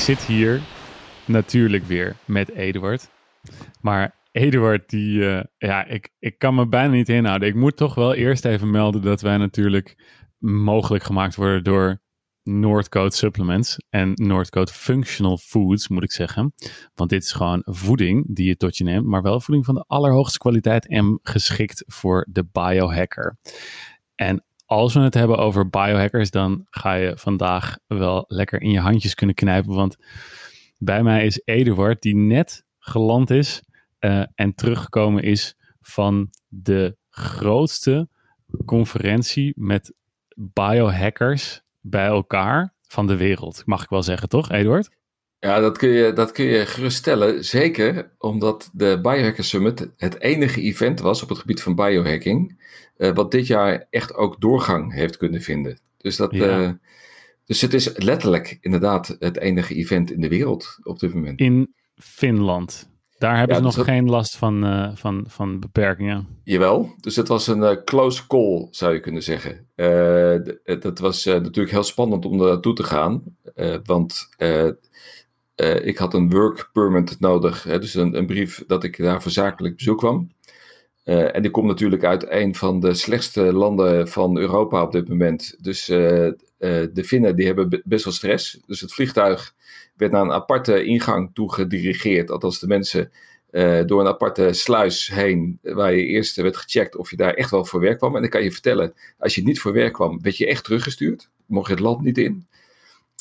zit hier natuurlijk weer met Eduard. Maar Eduard, die, eh, ja, ik, ik kan me bijna niet inhouden. Ik moet toch wel eerst even melden dat wij natuurlijk mogelijk gemaakt worden door Noordcoat Supplements en Noordcoat Functional Foods, moet ik zeggen. Want dit is gewoon voeding die je tot je neemt, maar wel voeding van de allerhoogste kwaliteit en geschikt voor de biohacker. En als we het hebben over biohackers, dan ga je vandaag wel lekker in je handjes kunnen knijpen. Want bij mij is Eduard, die net geland is uh, en teruggekomen is van de grootste conferentie met biohackers bij elkaar van de wereld. Mag ik wel zeggen, toch, Eduard? Ja, dat kun je, dat kun je geruststellen. Zeker omdat de Biohacker Summit het enige event was op het gebied van biohacking. Uh, wat dit jaar echt ook doorgang heeft kunnen vinden. Dus, dat, ja. uh, dus het is letterlijk inderdaad het enige event in de wereld op dit moment. In Finland. Daar hebben ja, ze nog dus dat... geen last van, uh, van, van beperkingen. Jawel, dus het was een uh, close call, zou je kunnen zeggen. Uh, dat was natuurlijk heel spannend om daar naartoe te gaan. want ik had een work permit nodig, hè, dus een, een, brief dat ik daar voor zakelijk bezoek kwam. en die komt natuurlijk uit een van de slechtste landen van Europa op dit moment. Dus de Finnen die hebben best wel stress. Dus het vliegtuig werd naar een aparte ingang toe gedirigeerd. Althans, de mensen door een aparte sluis heen, waar je eerst werd gecheckt of je daar echt wel voor werk kwam. En dan kan je vertellen, als je niet voor werk kwam, werd je echt teruggestuurd. Mocht je het land niet in.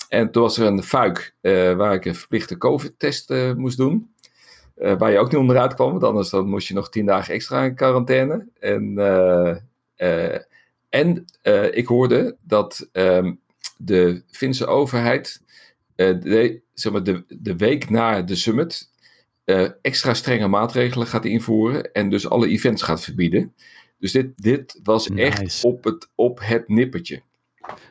En toen was er een fuik uh, waar ik een verplichte COVID-test uh, moest doen. waar je ook niet onderuit kwam, want anders dan moest je nog tien dagen extra in quarantaine. En, en ik hoorde dat um, de Finse overheid de, zeg maar, de, de week na de summit extra strenge maatregelen gaat invoeren en dus alle events gaat verbieden. Dus dit, dit was nice. echt op het, op het nippertje.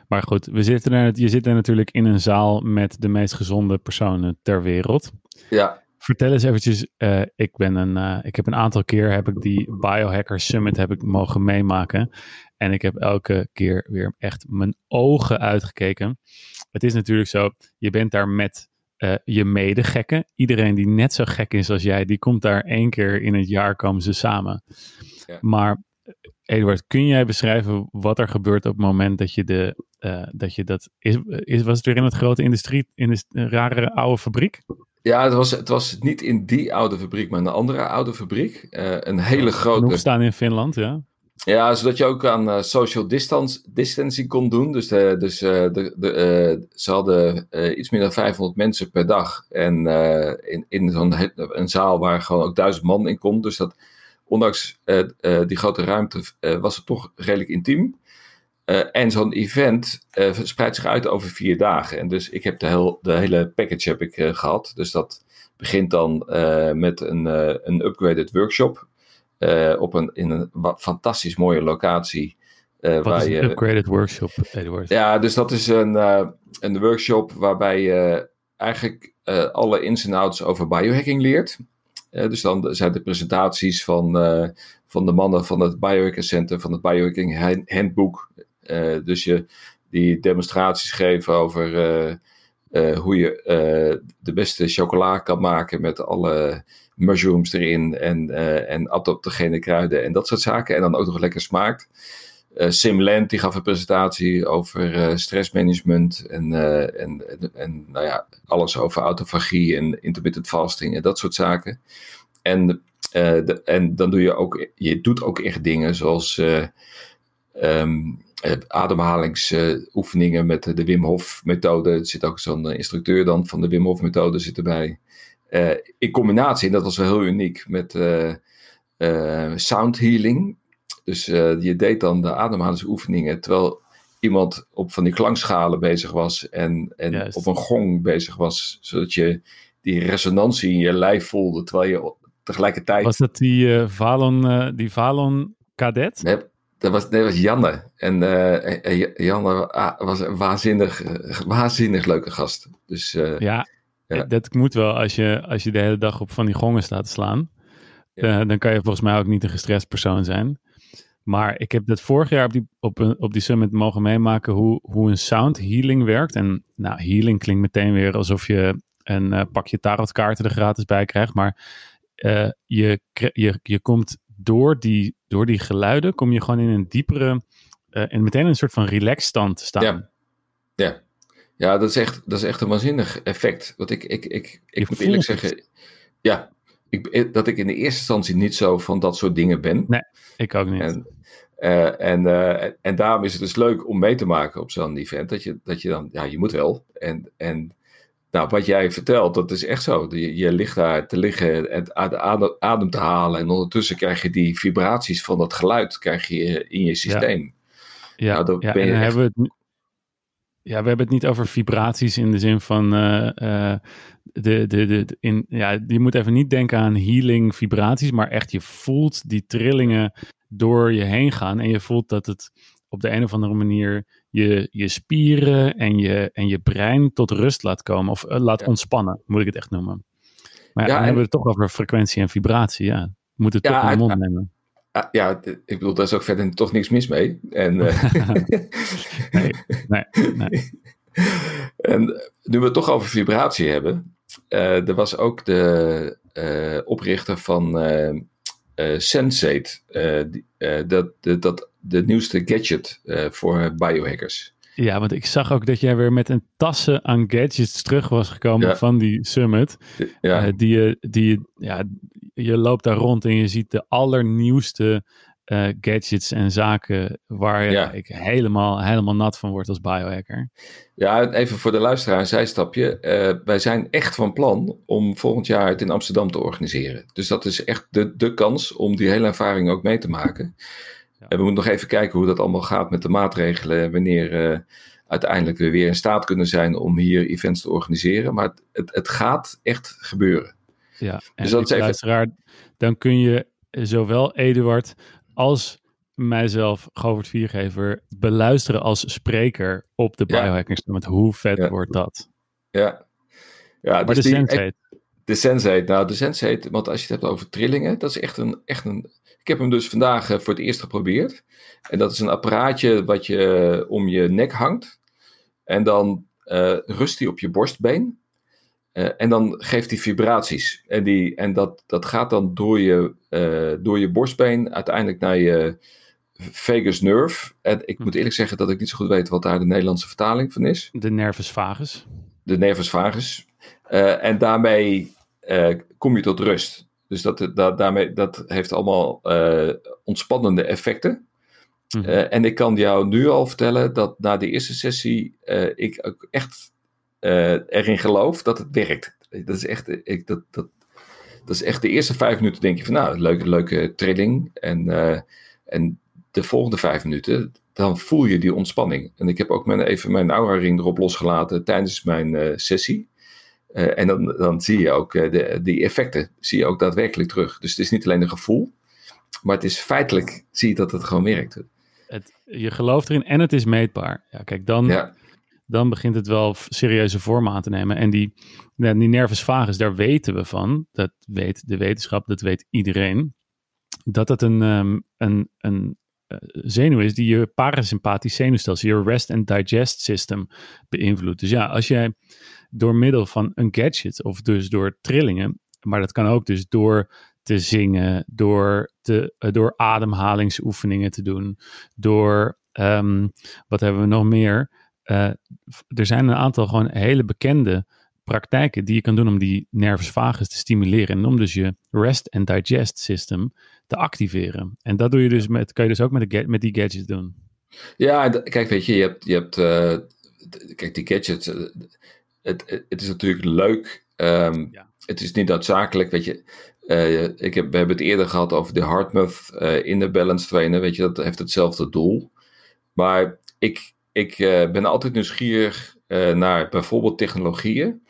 Maar goed, we zitten er, je zit er natuurlijk in een zaal met de meest gezonde personen ter wereld. Ja. Vertel eens eventjes, uh, ik, ben een, uh, ik heb een aantal keer heb ik die Biohacker Summit heb ik mogen meemaken. En ik heb elke keer weer echt mijn ogen uitgekeken. Het is natuurlijk zo, je bent daar met uh, je medegekken. Iedereen die net zo gek is als jij, die komt daar één keer in het jaar komen ze samen. Ja. Maar Eduard, kun jij beschrijven wat er gebeurt op het moment dat je de uh, dat je dat is, is was het weer in het grote industrie in de rare oude fabriek? Ja, het was, het was niet in die oude fabriek, maar in een andere oude fabriek. Uh, een hele grote. Nog staan in Finland, ja. Ja, zodat je ook aan uh, social distance, distancing kon doen. Dus, de, dus uh, de, de, uh, ze hadden iets meer dan 500 mensen per dag. En in, in zo'n een zaal waar gewoon ook duizend man in kon. Dus dat, ondanks die grote ruimte was het toch redelijk intiem. en zo'n event spreidt zich uit over vier dagen. En dus ik heb de, heel, de hele package heb ik, gehad. Dus dat begint dan met een, een upgraded workshop op een, in een fantastisch mooie locatie. Uh, Wat waar is een upgraded workshop, Edward? Ja, dus dat is een, uh, een workshop waarbij je eigenlijk alle ins en outs over biohacking leert. Dus dan zijn de presentaties van, van de mannen van het Biohacking Center, van het Biohacking Handbook. dus je die demonstraties geven over hoe je de beste chocola kan maken met alle mushrooms erin en, uh, en adaptogene kruiden en dat soort zaken. En dan ook nog lekker smaakt. Uh, Simland die gaf een presentatie over uh, stressmanagement en, en, en, en, nou ja, alles over autofagie en intermittent fasting en dat soort zaken. En, de, en dan doe je ook, je doet ook echt dingen zoals um, ademhalingsoefeningen met de Wim Hof methode. Er zit ook zo'n instructeur dan van de Wim Hof methode zit erbij. In combinatie, en dat was wel heel uniek, met sound healing. Dus je deed dan de ademhalingsoefeningen terwijl iemand op van die klankschalen bezig was en, en op een gong bezig was, zodat je die resonantie in je lijf voelde terwijl je tegelijkertijd. Was dat die Valon, die Valon cadet? Nee, dat was, dat was Janne. En Janne was een waanzinnig, waanzinnig leuke gast. Dus, ja, ja. Dat moet wel als je, als je de hele dag op van die gongen staat te slaan. Ja. Uh, dan kan je volgens mij ook niet een gestrest persoon zijn. Maar ik heb dat vorig jaar op die, op, een, op die summit mogen meemaken hoe, hoe een sound healing werkt. En nou, healing klinkt meteen weer alsof je een uh, pakje tarotkaarten er gratis bij krijgt. Maar uh, je, je, je komt door die, door die geluiden, kom je gewoon in een diepere uh, en meteen een soort van relax stand te staan. Ja, ja. ja dat, is echt, dat is echt een waanzinnig effect. Want ik, ik, ik, ik moet eerlijk zeggen, ja, ik, dat ik in de eerste instantie niet zo van dat soort dingen ben. Nee, ik ook niet. En, uh, en, uh, en daarom is het dus leuk om mee te maken op zo'n event. Dat je, dat je dan, ja, je moet wel. En, en nou, wat jij vertelt, dat is echt zo. Je, je ligt daar te liggen en adem, adem te halen. En ondertussen krijg je die vibraties van dat geluid krijg je in je systeem. Ja, ja, nou, ja en echt... hebben we het ja, we hebben het niet over vibraties in de zin van. Uh, uh, de, de, de, in, ja, je moet even niet denken aan healing vibraties, maar echt je voelt die trillingen door je heen gaan. En je voelt dat het op de een of andere manier je, je spieren en je, en je brein tot rust laat komen. Of uh, laat ontspannen, moet ik het echt noemen. Maar ja, dan hebben we het toch over frequentie en vibratie. Ja, we moeten het toch in de mond nemen. Ah, ja, ik bedoel, daar is ook verder toch niks mis mee. En, uh, nee, nee, nee. En nu we het toch over vibratie hebben. Uh, er was ook de oprichter van Sensate. dat, de, dat, de nieuwste gadget voor biohackers. Ja, want ik zag ook dat jij weer met een tassen aan gadgets terug was gekomen van die summit. Ja. die, je, die, ja, je loopt daar rond en je ziet de allernieuwste uh, gadgets en zaken waar ja. ik helemaal, helemaal nat van word als biohacker. Ja, even voor de luisteraar een zijstapje. Uh, wij zijn echt van plan om volgend jaar het in Amsterdam te organiseren. Dus dat is echt de, de kans om die hele ervaring ook mee te maken. Ja. En we moeten nog even kijken hoe dat allemaal gaat met de maatregelen. Wanneer uh, uiteindelijk we weer in staat kunnen zijn om hier events te organiseren. Maar het, het, het gaat echt gebeuren. Ja, dus en dus dat is even... luisteraar, dan kun je zowel Eduard als mijzelf, Govert Viergever, beluisteren als spreker op de Biohacking Summit. Hoe vet wordt dat? Ja. ja maar dus de Sensate. De Sensate, nou de Sensate, want als je het hebt over trillingen, dat is echt een, echt een... Ik heb hem dus vandaag eh, voor het eerst geprobeerd. En dat is een apparaatje wat je om je nek hangt. En dan uh, rust hij op je borstbeen. Uh, en dan geeft hij vibraties. En, die, en dat, dat gaat dan door je, uh, door je borstbeen uiteindelijk naar je vagus nerve. En ik moet eerlijk zeggen dat ik niet zo goed weet wat daar de Nederlandse vertaling van is. De nervus vagus. De nervus vagus. Uh, en daarmee kom je tot rust. Dus dat, dat, daarmee, dat heeft allemaal ontspannende effecten. Mm -hmm. en ik kan jou nu al vertellen dat na de eerste sessie ik ook echt erin geloof dat het werkt. Dat is echt, ik, dat, dat, dat is echt de eerste vijf minuten denk je van nou, leuke, leuke trilling. En, uh, en de volgende vijf minuten, dan voel je die ontspanning. En ik heb ook mijn, even mijn aura ring erop losgelaten tijdens mijn uh, sessie. en dan, dan zie je ook de, die effecten, zie je ook daadwerkelijk terug. Dus het is niet alleen een gevoel, maar het is feitelijk, zie je dat het gewoon werkt. Het, je gelooft erin en het is meetbaar. Ja, kijk, dan, ja dan begint het wel serieuze vormen aan te nemen. En die, die nervus vagus, daar weten we van, dat weet de wetenschap, dat weet iedereen, dat het een, um, een, een uh, zenuw is die je parasympathisch zenuwstelsel, je rest and digest system beïnvloedt. Dus ja, als jij door middel van een gadget of dus door trillingen, maar dat kan ook dus door te zingen, door, te, uh, door ademhalingsoefeningen te doen, door, um, wat hebben we nog meer? Uh, er zijn een aantal gewoon hele bekende praktijken die je kan doen om die nervus vagus te stimuleren en om dus je rest and digest system te activeren. En dat doe je dus met, kan je dus ook met, de, met die gadgets doen. Ja, kijk, weet je, je hebt, je hebt uh, kijk, die gadgets, uh, het, het is natuurlijk leuk. Um, ja. Het is niet noodzakelijk, weet je. Uh, ik heb, we hebben het eerder gehad over de HeartMath in de balance trainen, weet je, dat heeft hetzelfde doel. Maar ik, ik uh, ben altijd nieuwsgierig uh, naar bijvoorbeeld technologieën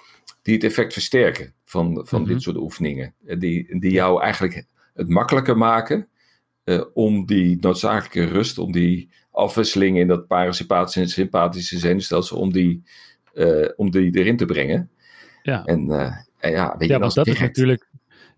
die het effect versterken van, van dit mhm. soort oefeningen. Eh, die, die jou eigenlijk het makkelijker maken uh, om die noodzakelijke rust, om die afwisseling in dat parasympathische en sympathische zenuwstelsel, om die, om die erin te brengen. Ja, en, ja, weet ja je, want dat is natuurlijk.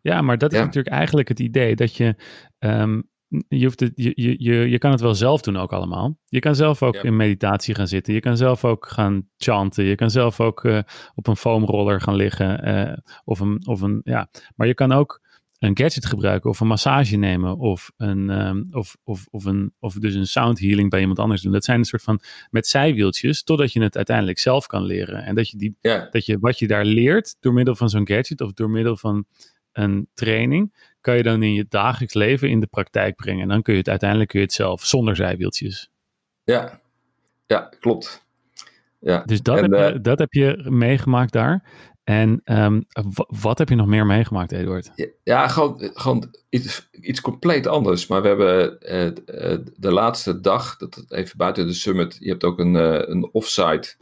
Ja, maar dat is natuurlijk eigenlijk het idee dat je um, je, hoeft het, je, je, je, je kan het wel zelf doen ook allemaal. Je kan zelf ook Ja. in meditatie gaan zitten. Je kan zelf ook gaan chanten. Je kan zelf ook eh, op een foamroller gaan liggen. eh, of een, of een, ja. Maar je kan ook een gadget gebruiken of een massage nemen of, een, ehm, of, of, of, een, of dus een sound healing bij iemand anders doen. Dat zijn een soort van met zijwieltjes, totdat je het uiteindelijk zelf kan leren. En dat je, die, Ja, dat je wat je daar leert door middel van zo'n gadget of door middel van een training, kan je dan in je dagelijks leven in de praktijk brengen. En dan kun je het uiteindelijk kun je het zelf zonder zijwieltjes. ja, ja, klopt. Ja. Dus dat, En, heb, je, eh, dat heb je meegemaakt daar. En ehm, wa- wat heb je nog meer meegemaakt, Eduard? Ja, gewoon, gewoon iets, iets compleet anders. Maar we hebben eh, eh, de laatste dag, dat even buiten de summit, je hebt ook een, een offsite.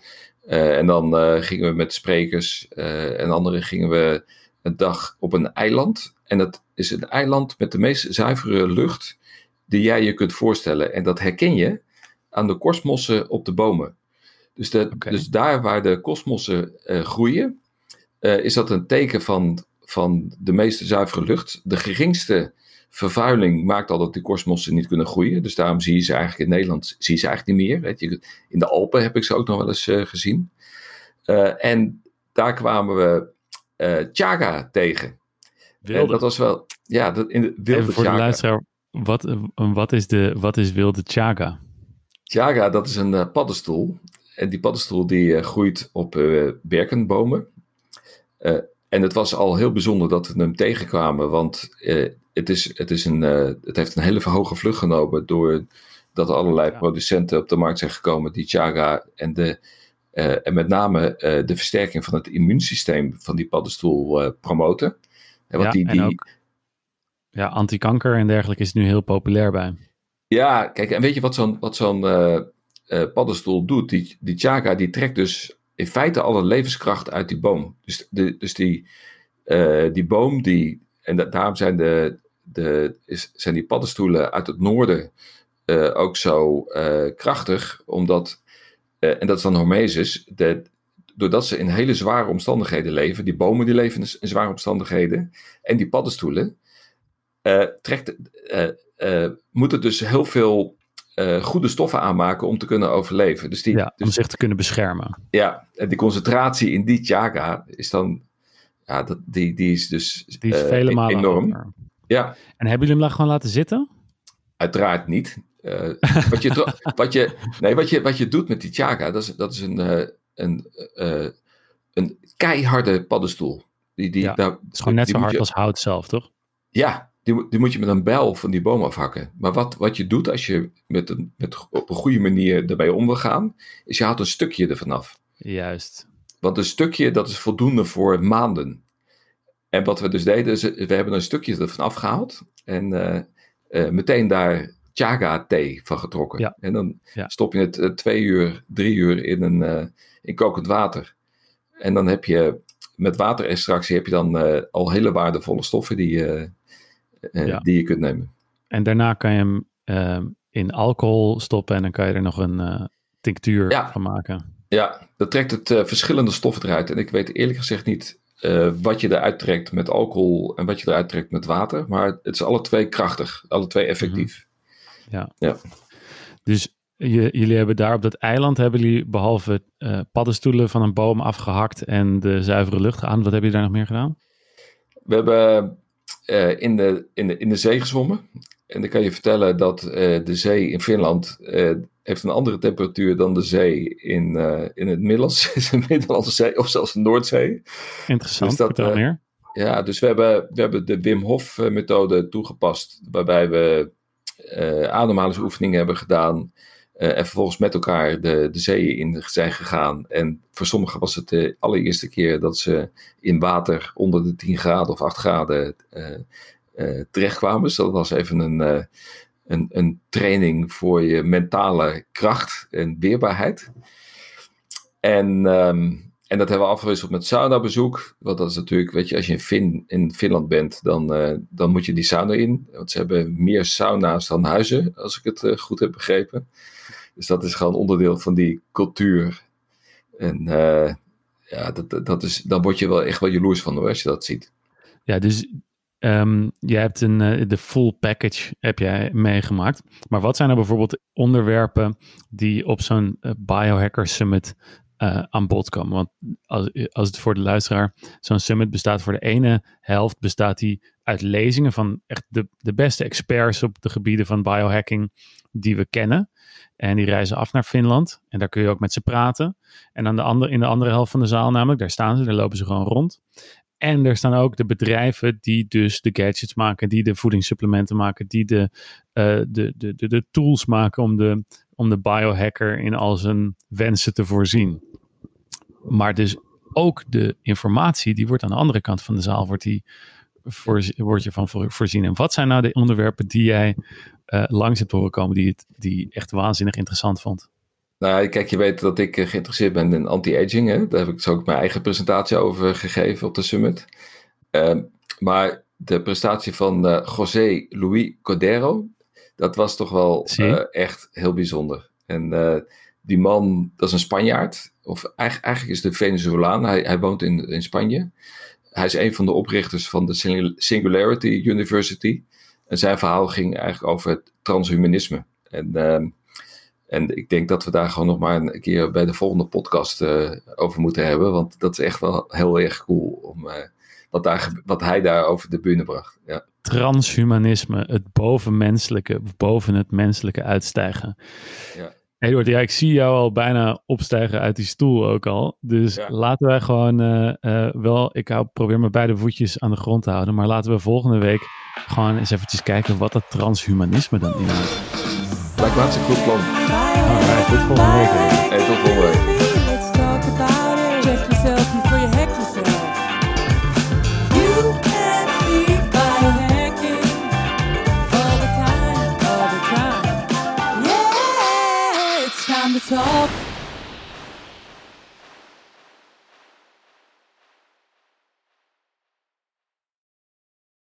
En dan gingen we met sprekers en anderen gingen we een dag op een eiland. En dat is een eiland met de meest zuivere lucht die jij je kunt voorstellen. En dat herken je aan de korstmossen op de bomen. Dus, de, dus daar waar de kosmossen eh, groeien, eh, is dat een teken van, van de meest zuivere lucht. De geringste vervuiling maakt al dat die korstmossen niet kunnen groeien. Dus daarom zie je ze eigenlijk in Nederland zie je ze eigenlijk niet meer. Je. In de Alpen heb ik ze ook nog wel eens eh, gezien. En daar kwamen we chaga tegen. En Wilde. dat was wel, ja, dat in de wilde Even voor de luisteraar, wat, eh, wat, is de, wat is wilde chaga? Chaga, dat is een eh, paddenstoel. En die paddenstoel die eh, groeit op eh, berkenbomen. Eh, en het was al heel bijzonder dat we hem tegenkwamen, want eh, het, is, het, is een, eh, het heeft een hele hoge vlucht genomen doordat er allerlei Ja. producenten op de markt zijn gekomen die chaga en, de, eh, en met name eh, de versterking van het immuunsysteem van die paddenstoel eh, promoten. En want Ja, die, en die, ook ja, antikanker en dergelijke is nu heel populair bij. Ja, kijk, en weet je wat zo'n wat zo'n paddenstoel doet? Die, die chaga die trekt dus in feite alle levenskracht uit die boom. Dus, de, dus die, die boom, die, en da- daarom zijn, de, de, is, zijn die paddenstoelen uit het noorden ook zo krachtig, omdat, en dat is dan hormesis, de, doordat ze in hele zware omstandigheden leven, die bomen die leven in, zware omstandigheden, en die paddenstoelen, eh, trekt, eh, eh, moet het dus heel veel eh, goede stoffen aanmaken om te kunnen overleven. Dus die, Ja, om dus, zich te kunnen beschermen. ja, en die concentratie in die chaga is dan, ja, dat, die, die is dus Die is eh, vele e- malen enorm. Ja, En hebben jullie hem daar gewoon laten zitten? uiteraard niet. Eh, wat, je, wat, je, nee, wat, je, wat je doet met die chaga, dat is, dat is een, eh, een, eh, een keiharde paddenstoel. Die, die, Ja, nou, Het is gewoon net zo hard je- als hout zelf, toch? Ja, die, moet- die moet je met een bijl van die boom afhakken. Maar wat, wat je doet als je met een, met, op een goede manier ermee om wil gaan, is je haalt een stukje ervan af. Juist. Want een stukje, dat is voldoende voor maanden. En wat we dus deden, is we hebben een stukje ervan afgehaald en meteen daar chaga thee van getrokken. Ja. En dan Ja. stop je het eh, twee uur, drie uur in, een, eh, in kokend water. En dan heb je met waterextractie heb je dan eh, al hele waardevolle stoffen die, Ja. die je kunt nemen. En daarna kan je hem ehm, in alcohol stoppen en dan kan je er nog een tinctuur van maken. Ja, dat trekt het verschillende stoffen eruit. En ik weet eerlijk gezegd niet wat je eruit trekt met alcohol en wat je eruit trekt met water. Maar het is alle twee krachtig, alle twee effectief. Dus je, jullie hebben daar op dat eiland, hebben jullie behalve eh, paddenstoelen van een boom afgehakt en de zuivere lucht geademd, wat hebben jullie daar nog meer gedaan? We hebben eh, in, de, in, de, in de zee gezwommen. En dan kan je vertellen dat eh, de zee in Finland heeft een andere temperatuur dan de zee in, in het Middellandse, Middellandse Zee of zelfs de Noordzee. Interessant, Dus dat, vertel meer. Ja, dus we hebben, we hebben de Wim Hof methode toegepast, waarbij we ademhalingsoefeningen hebben gedaan eh, en vervolgens met elkaar de, de zeeën in zijn gegaan. En voor sommigen was het de allereerste keer dat ze in water onder de 10 graden of 8 graden eh, eh, terechtkwamen. Dus dat was even een, eh, een, een training voor je mentale kracht en weerbaarheid. En, ehm, en dat hebben we afgewisseld met saunabezoek. Want dat is natuurlijk, weet je, als je in, fin, in Finland bent, dan, eh, dan moet je die sauna in. Want ze hebben meer sauna's dan huizen, als ik het eh, goed heb begrepen. Dus dat is gewoon onderdeel van die cultuur. En eh, ja, dat, dat- is, dan word je wel echt wel jaloers van hoor, als je dat ziet. Ja, dus Um, je hebt een, uh, de full package heb jij meegemaakt. Maar wat zijn er bijvoorbeeld onderwerpen die op zo'n uh, Biohacker Summit uh, aan bod komen? Want als, als het voor de luisteraar, zo'n summit bestaat voor de ene helft bestaat die uit lezingen van echt de, de beste experts op de gebieden van biohacking die we kennen. En die reizen af naar Finland. En daar kun je ook met ze praten. En aan de andere, in de andere helft van de zaal namelijk, daar staan ze, daar lopen ze gewoon rond. En er staan ook de bedrijven die dus de gadgets maken, die de voedingssupplementen maken, die de, uh, de, de, de, de, tools maken om de, om de biohacker in al zijn wensen te voorzien. Maar dus ook de informatie, die wordt aan de andere kant van de zaal, wordt, die voor, wordt je van voorzien. En wat zijn nou de onderwerpen die jij uh, langs hebt horen komen, die, het, die echt waanzinnig interessant vond? Nou, kijk, je weet dat ik geïnteresseerd ben in anti-aging. Daar heb ik zo ook mijn eigen presentatie over gegeven op de summit. Uh, maar de prestatie van uh, José Luis Cordero, dat was toch wel uh, echt heel bijzonder. En die man, dat is een Spanjaard. Of eigenlijk, eigenlijk is een Venezolaan. Hij, hij woont in, in Spanje. Hij is een van de oprichters van de Singularity University. En zijn verhaal ging eigenlijk over het transhumanisme. En ehm, en ik denk dat we daar gewoon nog maar een keer bij de volgende podcast uh, over moeten hebben. Want dat is echt wel heel erg cool om, uh, wat, daar, wat hij daar over de bühne bracht. Ja. Transhumanisme, het bovenmenselijke, boven het menselijke uitstijgen. Ja. Eduard, ja, ik zie jou al bijna opstijgen uit die stoel ook al. Dus ja. laten wij gewoon uh, wel, ik hou, probeer mijn beide voetjes aan de grond te houden. Maar laten we volgende week gewoon eens eventjes kijken wat dat transhumanisme dan inhoudt. Lijkt me hartstikke goed plan. Alright, tot volgende week. Hey, tot volgende week. Talk